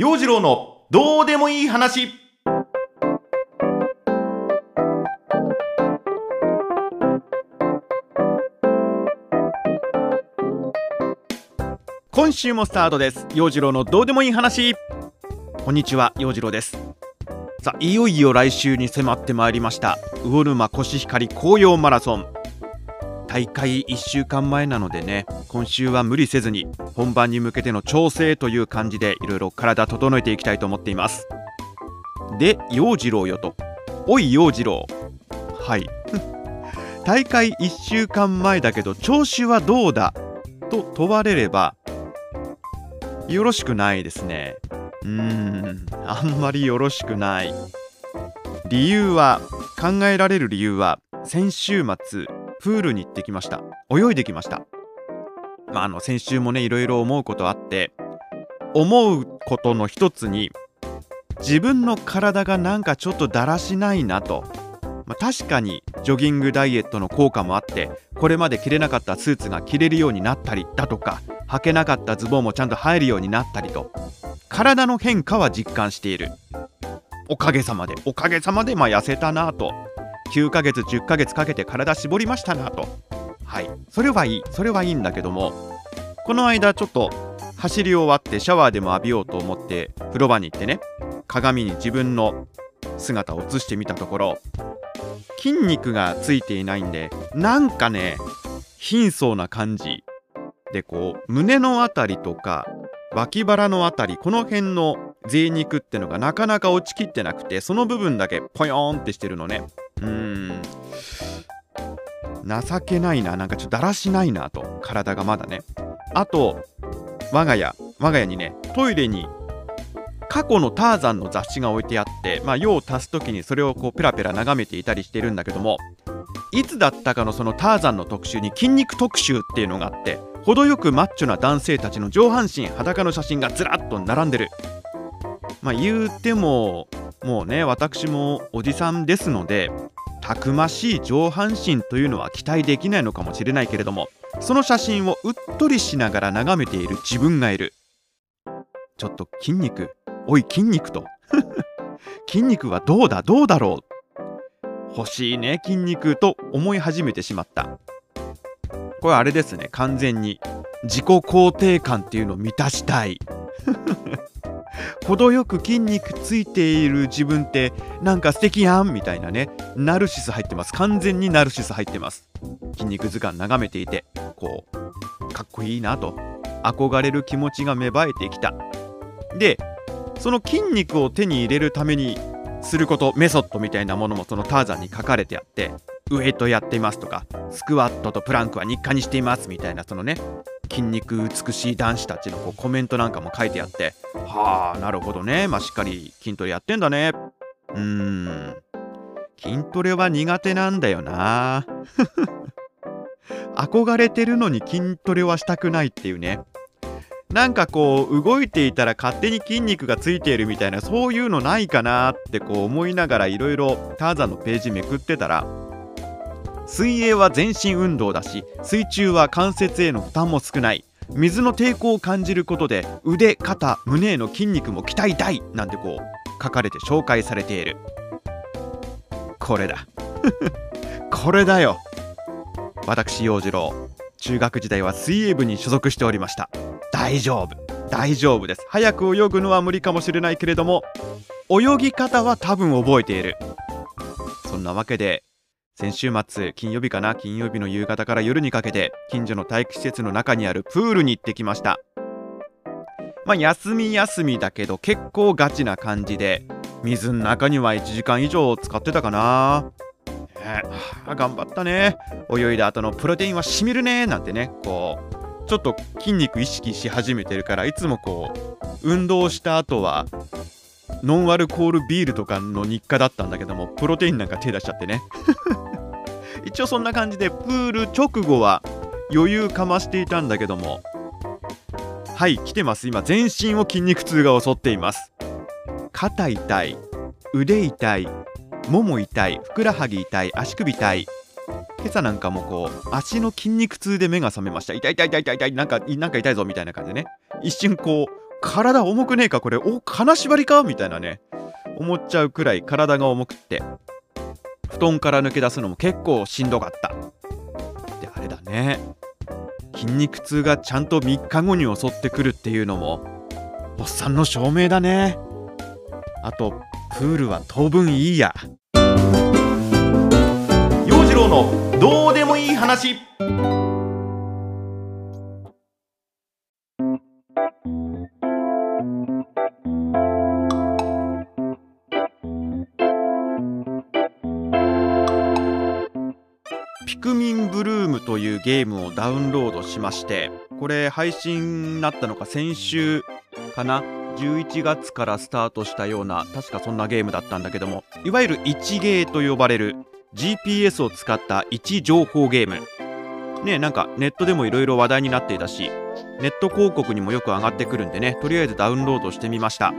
陽次郎のどうでもいい話。今週もスタートです。陽次郎のどうでもいい話。こんにちは陽次郎です。さあいよいよ来週に迫ってまいりました魚沼コシヒカリ紅葉マラソン。大会1週間前なのでね今週は無理せずに本番に向けての調整という感じでいろいろ体整えていきたいと思っています。で陽次郎よと。おい陽次郎。はい。大会1週間前だけど調子はどうだ？と問われればよろしくないですね。うーん。あんまりよろしくない。理由は考えられる理由は先週末プールに行ってきました。泳いできました。まああの先週もねいろいろ思うことあって思うことの一つに自分の体がなんかちょっとだらしないなと、まあ、確かにジョギングダイエットの効果もあってこれまで着れなかったスーツが着れるようになったりだとか履けなかったズボンもちゃんと入るようになったりと。体の変化は実感している。おかげさまでおかげさまでまあ痩せたなと。9ヶ月10ヶ月かけて体絞りましたなと。はい。それはいいそれはいいんだけどもこの間ちょっと走り終わってシャワーでも浴びようと思って風呂場に行ってね鏡に自分の姿を映してみたところ筋肉がついていないんでなんかね貧相な感じ。でこう胸のあたりとか脇腹のあたりこの辺の贅肉ってのがなかなか落ちきってなくてその部分だけポヨーンってしてるのね。うん。情けないな。なんかちょっとだらしないなと。体がまだね。あと我が家。我が家にねトイレに過去のターザンの雑誌が置いてあってまあ用を足す時にそれをこうペラペラ眺めていたりしてるんだけどもいつだったかのそのターザンの特集に筋肉特集っていうのがあって程よくマッチョな男性たちの上半身裸の写真がずらっと並んでる。まあ言うてももうね私もおじさんですのでたくましい上半身というのは期待できないのかもしれないけれどもその写真をうっとりしながら眺めている自分がいる。ちょっと筋肉おい筋肉と。筋肉はどうだどうだろう。欲しいね筋肉と思い始めてしまった。これあれですね完全に自己肯定感っていうのを満たしたい。程よく筋肉ついている自分ってなんか素敵やんみたいなね。ナルシス入ってます。完全にナルシス入ってます。筋肉図鑑眺めていてこうかっこいいなと憧れる気持ちが芽生えてきた。でその筋肉を手に入れるためにすることメソッドみたいなものもそのターザンに書かれてあってウエイトやっていますとかスクワットとプランクは日課にしていますみたいなそのね筋肉美しい男子たちのこうコメントなんかも書いてあってはあなるほどね。まあしっかり筋トレやってんだね。うん。筋トレは苦手なんだよな。憧れてるのに筋トレはしたくないっていうね。なんかこう動いていたら勝手に筋肉がついているみたいなそういうのないかなってこう思いながらいろいろターザンのページめくってたら水泳は全身運動だし水中は関節への負担も少ない。水の抵抗を感じることで腕肩胸への筋肉も鍛えたいなんてこう書かれて紹介されている。これだ。これだよ。私陽次郎中学時代は水泳部に所属しておりました。大丈夫。大丈夫です。早く泳ぐのは無理かもしれないけれども泳ぎ方は多分覚えている。そんなわけで先週末金曜日かな金曜日の夕方から夜にかけて近所の体育施設の中にあるプールに行ってきました。まあ休み休みだけど結構ガチな感じで水の中には1時間以上使ってたかな。ねあ頑張ったね。泳いだ後のプロテインはしみるねなんてねこうちょっと筋肉意識し始めてるからいつもこう運動した後はノンアルコールビールとかの日課だったんだけどもプロテインなんか手出しちゃってね。一応そんな感じでプール直後は余裕かましていたんだけども。はい来てます。今全身を筋肉痛が襲っています。肩痛い腕痛いもも痛いふくらはぎ痛い足首痛い。今朝なんかもこう足の筋肉痛で目が覚めました。痛い痛い痛い痛い痛いなんかなんか痛いぞみたいな感じでね。一瞬こう体重くねえかこれ。お金縛りか？みたいなね。思っちゃうくらい体が重くって。団から抜け出すのも結構しんどかった。であれだね。筋肉痛がちゃんと3日後に襲ってくるっていうのもおっさんの証明だね。あとプールは当分いいや。陽次郎のどうでもいい話。ゲームをダウンロードしましてこれ配信になったのか先週かな？11月からスタートしたような確かそんなゲームだったんだけどもいわゆる1ゲーと呼ばれる GPS を使った位置情報ゲーム。ねなんかネットでもいろいろ話題になっていたしネット広告にもよく上がってくるんでねとりあえずダウンロードしてみました。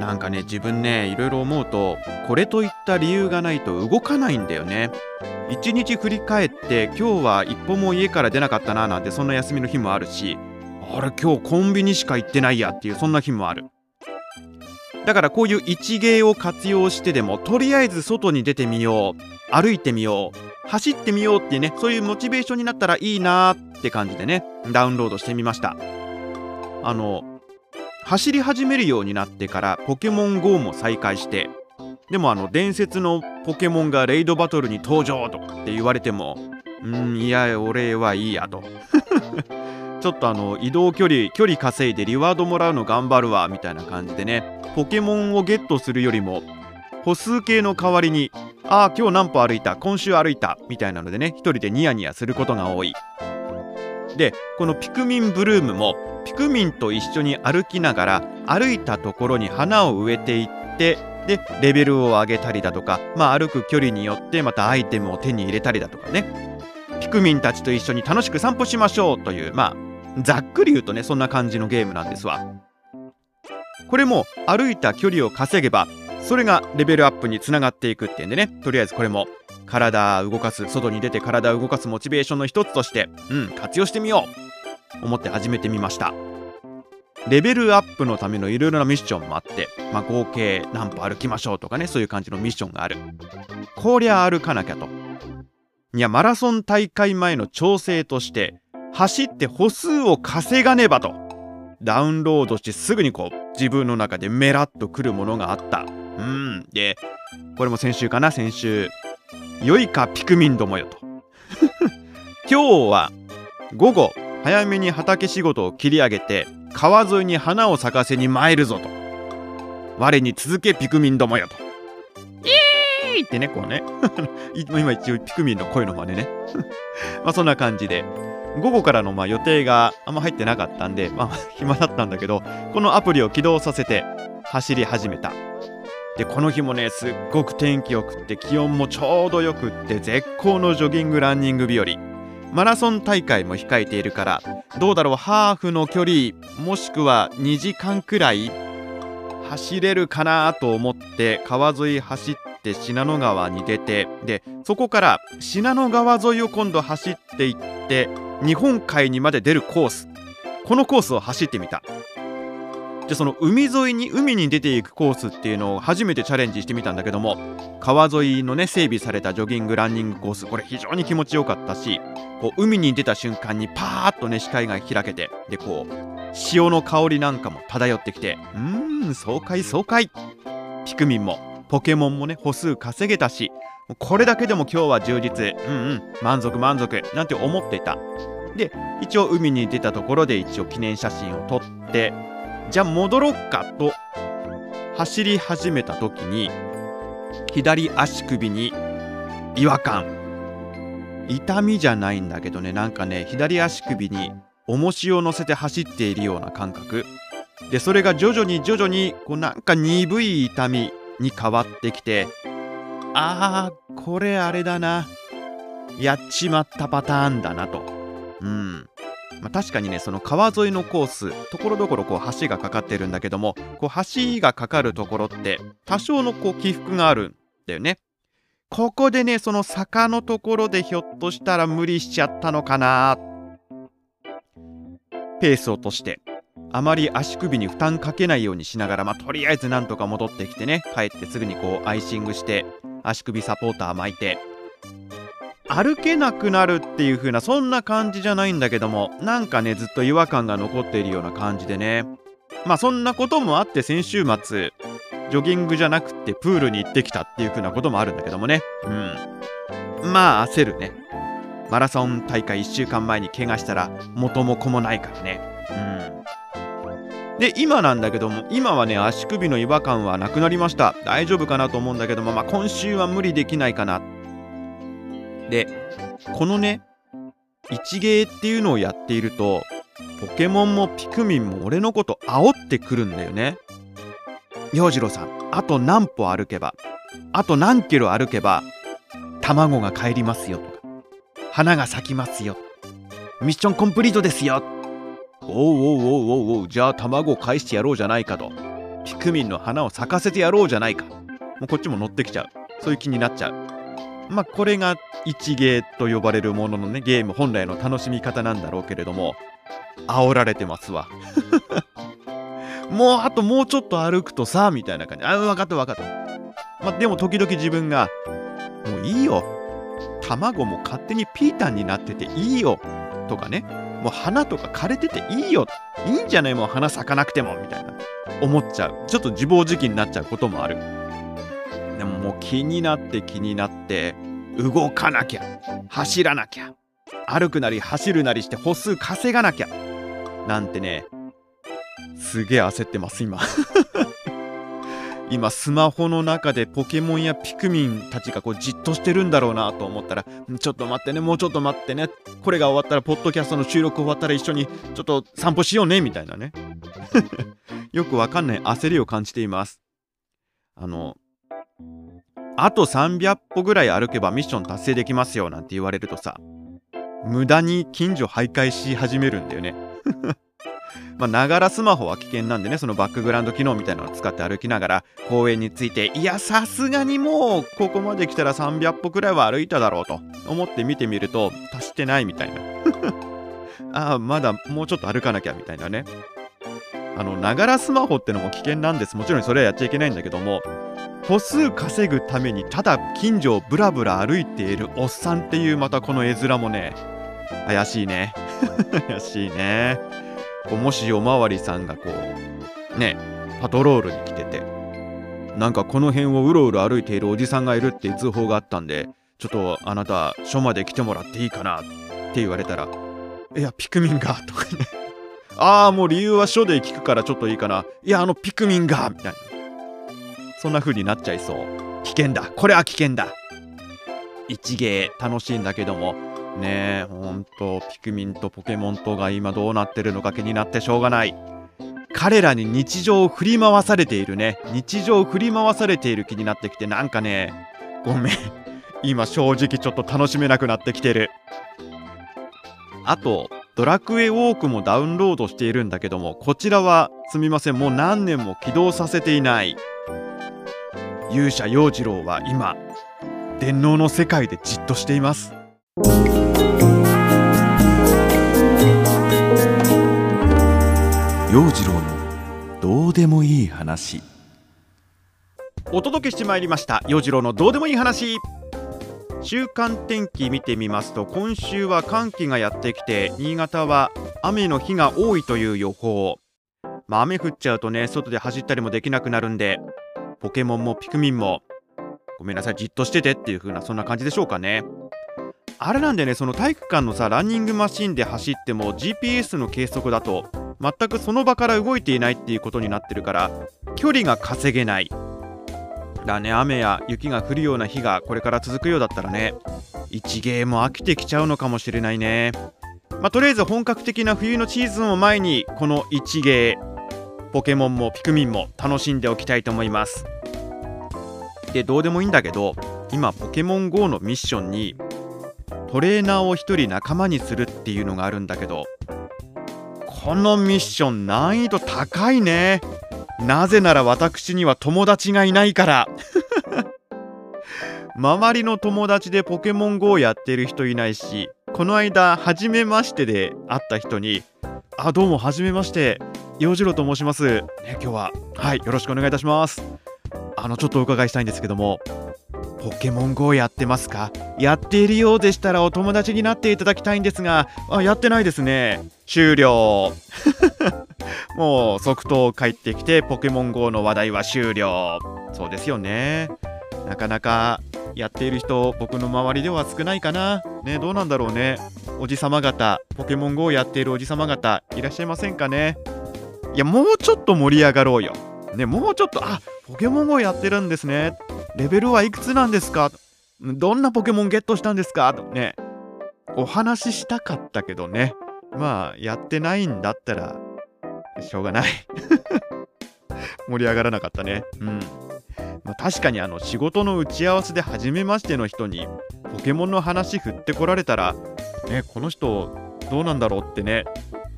なんかね自分ねいろいろ思うとこれといった理由がないと動かないんだよね。一日振り返って今日は一歩も家から出なかったななんてそんな休みの日もあるしあれ今日コンビニしか行ってないやっていうそんな日もある。だからこういう一芸を活用してでもとりあえず外に出てみよう歩いてみよう走ってみようっていうねそういうモチベーションになったらいいなーって感じでねダウンロードしてみました。あの走り始めるようになってからポケモン GO も再開してでもあの伝説のポケモンがレイドバトルに登場とかって言われてもうんいや俺はいいやと。ちょっとあの移動距離距離稼いでリワードもらうの頑張るわみたいな感じでねポケモンをゲットするよりも歩数計の代わりにああ今日何歩歩いた？今週歩いた？みたいなのでね一人でニヤニヤすることが多い。でこのピクミンブルームもピクミンと一緒に歩きながら歩いたところに花を植えていってでレベルを上げたりだとか、まあ、歩く距離によってまたアイテムを手に入れたりだとかね。ピクミンたちと一緒に楽しく散歩しましょうというまあざっくり言うとねそんな感じのゲームなんですわ。これも歩いた距離を稼げばそれがレベルアップにつながっていくっていうんでね。とりあえずこれも体動かす外に出て体動かすモチベーションの一つとしてうん活用してみよう思って始めてみました。レベルアップのためのいろいろなミッションもあって、まあ、合計何歩歩きましょうとかねそういう感じのミッションがある。こりゃ歩かなきゃと。いやマラソン大会前の調整として走って歩数を稼がねばと。ダウンロードしてすぐにこう自分の中でメラッとくるものがあった。うんでこれも先週かな先週。良いかピクミンどもよと。今日は午後早めに畑仕事を切り上げて川沿いに花を咲かせに参るぞと。我に続けピクミンどもよと。イエーイってねこうね。今一応ピクミンの声の真似ね。まあそんな感じで午後からのまあ予定があんま入ってなかったんで、まあ、暇だったんだけど、このアプリを起動させて走り始めた。で、この日もね、すっごく天気よくって、気温もちょうどよくって、絶好のジョギングランニング日和。マラソン大会も控えているから、どうだろう、ハーフの距離、もしくは2時間くらい走れるかなと思って川沿い走って信濃川に出てでそこから信濃川沿いを今度走っていって日本海にまで出るコースこのコースを走ってみたでその海沿いに海に出ていくコースっていうのを初めてチャレンジしてみたんだけども川沿いのね整備されたジョギングランニングコースこれ非常に気持ちよかったしこう海に出た瞬間にパーッとね視界が開けてでこう潮の香りなんかも漂ってきてうーん爽快爽快。ピクミンもポケモンもね歩数稼げたしこれだけでも今日は充実。うんうん満足満足なんて思っていた。で一応海に出たところで一応記念写真を撮ってじゃあ戻ろっかと。走り始めた時に左足首に違和感。痛みじゃないんだけどねなんかね左足首に重しを乗せて走っているような感覚。でそれが徐々に徐々にこうなんか鈍い痛みに変わってきてあーこれあれだな。やっちまったパターンだなと。うん。まあ、確かにねその川沿いのコースところどころこう橋がかかってるんだけどもこう橋がかかるところって多少のこう起伏があるんだよね。ここでねその坂のところでひょっとしたら無理しちゃったのかな。ペースを落としてあまり足首に負担かけないようにしながら、まあ、とりあえずなんとか戻ってきてね帰ってすぐにこうアイシングして足首サポーター巻いて歩けなくなるっていう風なそんな感じじゃないんだけどもなんかねずっと違和感が残っているような感じでね。まあそんなこともあって先週末ジョギングじゃなくてプールに行ってきたっていう風なこともあるんだけどもね。うん。まあ焦るね。マラソン大会1週間前に怪我したら元も子もないからね。うん。で今なんだけども今はね足首の違和感はなくなりました。大丈夫かなと思うんだけどもまあ今週は無理できないかな。でこのね一芸っていうのをやっているとポケモンもピクミンも俺のこと煽ってくるんだよね。洋次郎さんあと何歩歩けばあと何キロ歩けば卵が帰りますよとか花が咲きますよ。ミッションコンプリートですよ。おうおうおうおうおうじゃあ卵を返してやろうじゃないかと。ピクミンの花を咲かせてやろうじゃないか。もうこっちも乗ってきちゃう。そういう気になっちゃう。まあこれが一芸と呼ばれるもののねゲーム本来の楽しみ方なんだろうけれども煽られてますわ。もうあともうちょっと歩くとさみたいな感じ。あ分かった分かった。まあでも時々自分がもういいよ。卵も勝手にピータンになってていいよ。とかね。もう花とか枯れてていいよ。いいんじゃない？もう花咲かなくても。みたいな。思っちゃう。ちょっと自暴自棄になっちゃうこともある。でももう気になって気になって動かなきゃ走らなきゃ歩くなり走るなりして歩数稼がなきゃなんてねすげえ焦ってます今。今スマホの中でポケモンやピクミンたちがこうじっとしてるんだろうなと思ったらちょっと待ってねもうちょっと待ってねこれが終わったらポッドキャストの収録終わったら一緒にちょっと散歩しようねみたいなね。よくわかんない焦りを感じています。あのあと300歩ぐらい歩けばミッション達成できますよなんて言われるとさ無駄に近所徘徊し始めるんだよね。まながらスマホは危険なんでねそのバックグラウンド機能みたいなのを使って歩きながら公園についていやさすがにもうここまで来たら300歩くらいは歩いただろうと思って見てみると達してないみたいな。ああまだもうちょっと歩かなきゃみたいなね。あのながらスマホってのも危険なんです。もちろんそれはやっちゃいけないんだけども歩数稼ぐためにただ近所をブラブラ歩いているおっさんっていうまたこの絵面もね。怪しいね。怪しいね。こうもしおまわりさんがこうねパトロールに来ててなんかこの辺をうろうろ歩いているおじさんがいるっていう通報があったんでちょっとあなた署まで来てもらっていいかなって言われたらいやピクミンがとかね。ああもう理由は署で聞くからちょっといいかな。いやあのピクミンがみたいな。そんな風になっちゃいそう危険だこれは危険だ一芸楽しいんだけどもねえ、ほんと、ピクミンとポケモンとが今どうなってるのか気になってしょうがない。彼らに日常を振り回されているね。日常を振り回されている気になってきて、なんかね、ごめん。今正直ちょっと楽しめなくなってきてる。あと、ドラクエウォークもダウンロードしているんだけども、こちらはすみません、もう何年も起動させていない。勇者陽次郎は今、電脳の世界でじっとしています。陽次郎のどうでもいい話。お届けしてまいりました。陽次郎のどうでもいい話。週間天気見てみますと今週は寒気がやってきて新潟は雨の日が多いという予報。まあ雨降っちゃうとね外で走ったりもできなくなるんでポケモンもピクミンも。ごめんなさいじっとしててっていう風なそんな感じでしょうかね。あれなんでねその体育館のさランニングマシンで走っても GPS の計測だと全くその場から動いていないっていうことになってるから距離が稼げない。だね雨や雪が降るような日がこれから続くようだったらね一芸も飽きてきちゃうのかもしれないね。まあ、とりあえず本格的な冬のシーズンを前にこの一芸ポケモンもピクミンも楽しんでおきたいと思います。でどうでもいいんだけど今ポケモン GO のミッションにトレーナーを1人仲間にするっていうのがあるんだけどこのミッション難易度高いね。なぜなら私には友達がいないから。周りの友達でポケモン GO をやってる人いないしこの間初めましてで会った人に「あどうも初めまして。洋次郎と申します。ね今日は。はいよろしくお願いいたします。あのちょっとお伺いしたいんですけどもポケモン GO やってますか？やっているようでしたらお友達になっていただきたいんですがあやってないですね。終了。もう即答帰ってきてポケモン GO の話題は終了。そうですよね。なかなかやっている人僕の周りでは少ないかな。ねどうなんだろうね。おじさま方ポケモン GO をやっているおじさま方いらっしゃいませんかね？いやもうちょっと盛り上がろうよ。ねもうちょっとあポケモン GO やってるんですね。レベルはいくつなんですか？どんなポケモンゲットしたんですか？とね。お話ししたかったけどね。まあやってないんだったらしょうがない。盛り上がらなかったね。うん。まあ、確かにあの仕事の打ち合わせで初めましての人にポケモンの話振ってこられたら、ね、この人どうなんだろうってね。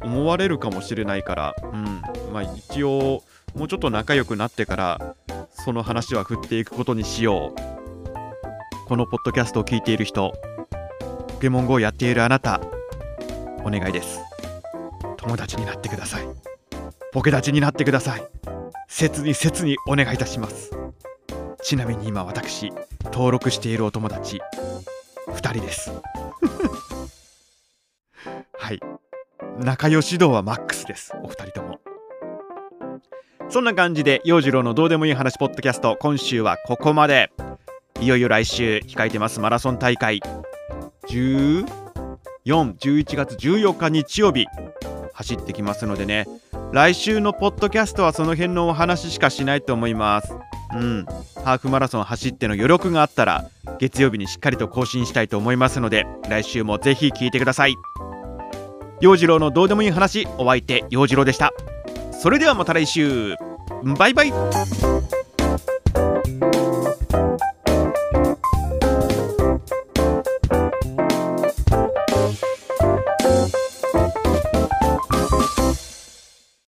思われるかもしれないから、うん。まあ、一応もうちょっと仲良くなってからその話は振っていくことにしよう。このポッドキャストを聞いている人ポケモン GO をやっているあなたお願いです。友達になってください。ポケ立ちになってください。切に切にお願いいたします。ちなみに今私登録しているお友達2人です。はい。仲良し度はマックスです。お二人とも。そんな感じで陽次郎のどうでもいい話ポッドキャスト今週はここまで。いよいよ来週控えてますマラソン大会。14、11月14日日曜日。走ってきますのでね。来週のポッドキャストはその辺のお話しかしないと思います。うん。ハーフマラソン走っての余力があったら月曜日にしっかりと更新したいと思いますので来週もぜひ聞いてください。陽次郎のどうでもいい話お相手陽次郎でした。それではまた来週。バイバイ。